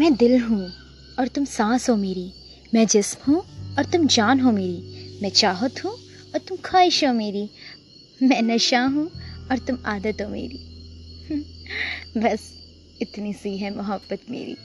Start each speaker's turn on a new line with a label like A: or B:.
A: मैं दिल हूँ और तुम सांस हो मेरी। मैं जिस्म हूँ और तुम जान हो मेरी। मैं चाहत हूँ और तुम ख्वाहिश हो मेरी। मैं नशा हूँ और तुम आदत हो मेरी। बस इतनी सी है मोहब्बत मेरी।